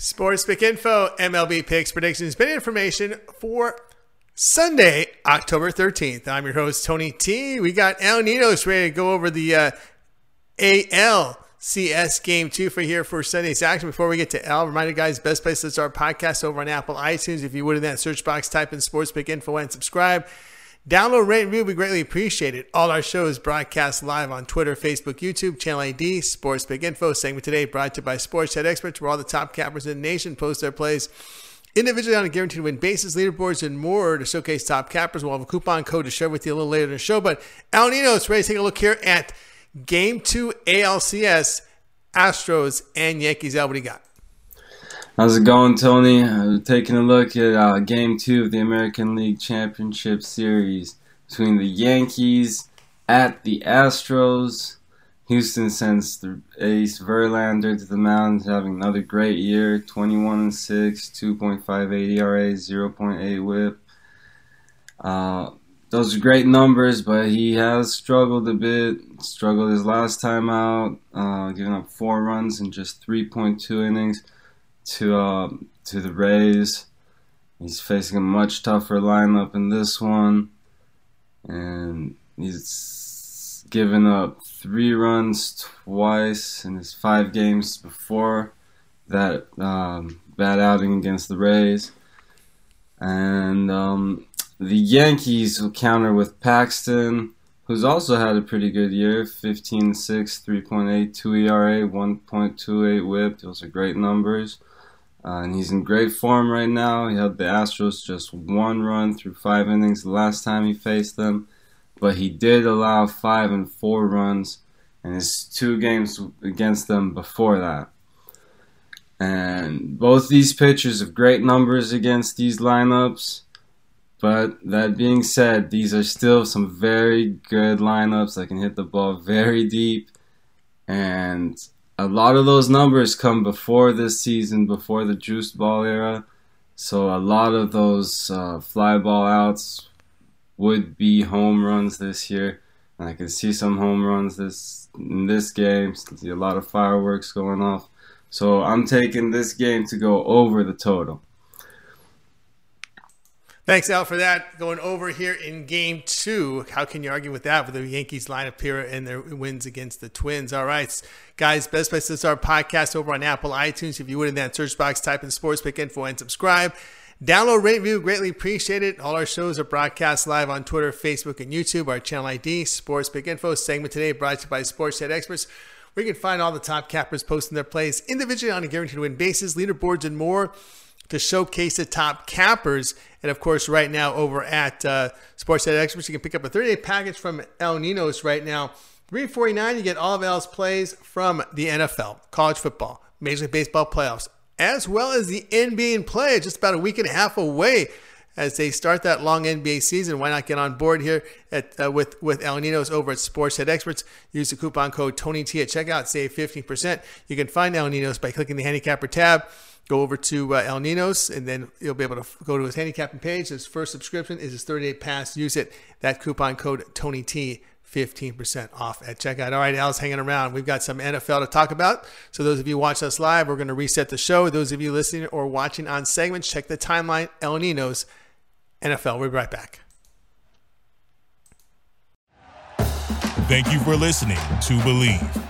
Sports Pick Info, MLB picks, predictions, betting information for Sunday, October 13th. I'm your host, Tony T. We got El Ninos ready to go over the uh, ALCS game two for here for Sunday's action. Before we get to L, remind you guys, best place to start podcast over on Apple iTunes. If you would in that search box, type in Sports Pick Info and subscribe. Download, rate, and review. We greatly appreciate it. All our shows broadcast live on Twitter, Facebook, YouTube, Channel ID, Sports Pick Info. Segment today brought to you by Sports Head Experts, where all the top cappers in the nation post their plays individually on a guaranteed win basis, leaderboards, and more to showcase top cappers. We'll have a coupon code to share with you a little later in the show. But El Ninos ready to take a look here at Game 2 ALCS, Astros and Yankees. El, what do you got? How's it going, Tony? Uh, taking a look at uh, Game 2 of the American League Championship Series between the Yankees at the Astros. Houston sends the ace Verlander to the mound, having another great year 21 and 6, 2.58 ERA, 0.8 whip. Uh, those are great numbers, but he has struggled a bit. Struggled his last time out, uh, giving up four runs in just 3.2 innings to uh, to the Rays. He's facing a much tougher lineup in this one, and he's given up three runs twice in his five games before that um, bad outing against the Rays. And um, the Yankees will counter with Paxton, who's also had a pretty good year 15 6, 3.82 ERA, 1.28 whip. Those are great numbers. Uh, and he's in great form right now. He held the Astros just one run through five innings the last time he faced them, but he did allow five and four runs in his two games against them before that. And both these pitchers have great numbers against these lineups. But that being said, these are still some very good lineups that can hit the ball very deep. And a lot of those numbers come before this season, before the juice ball era. So a lot of those uh, fly ball outs would be home runs this year. And I can see some home runs this in this game. See a lot of fireworks going off. So I'm taking this game to go over the total. Thanks, Al, for that. Going over here in game two. How can you argue with that with the Yankees lineup here and their wins against the Twins? All right, guys, best place to start podcast over on Apple iTunes. If you would in that search box, type in Sports Pick Info and subscribe. Download, rate, review, greatly appreciate it. All our shows are broadcast live on Twitter, Facebook, and YouTube. Our channel ID, Sports Pick Info. Segment today brought to you by Sports Head Experts. Where you can find all the top cappers posting their plays individually on a guaranteed win basis, leaderboards, and more to showcase the top cappers. And of course, right now over at uh, Sports Head Experts, you can pick up a 30 day package from El Ninos right now. 349 you get all of Al's plays from the NFL, college football, Major League Baseball playoffs, as well as the NBA play just about a week and a half away as they start that long NBA season. Why not get on board here at, uh, with with El Ninos over at Sports Head Experts? Use the coupon code Tony T at checkout, save 15%. You can find El Ninos by clicking the handicapper tab go over to uh, El Ninos, and then you'll be able to go to his handicapping page. His first subscription is his 30 day pass. Use it. That coupon code Tony T. 15% off at checkout. All right, Al's hanging around. We've got some NFL to talk about. So, those of you watch us live, we're going to reset the show. Those of you listening or watching on segments, check the timeline. El Ninos, NFL. We'll be right back. Thank you for listening to Bleav.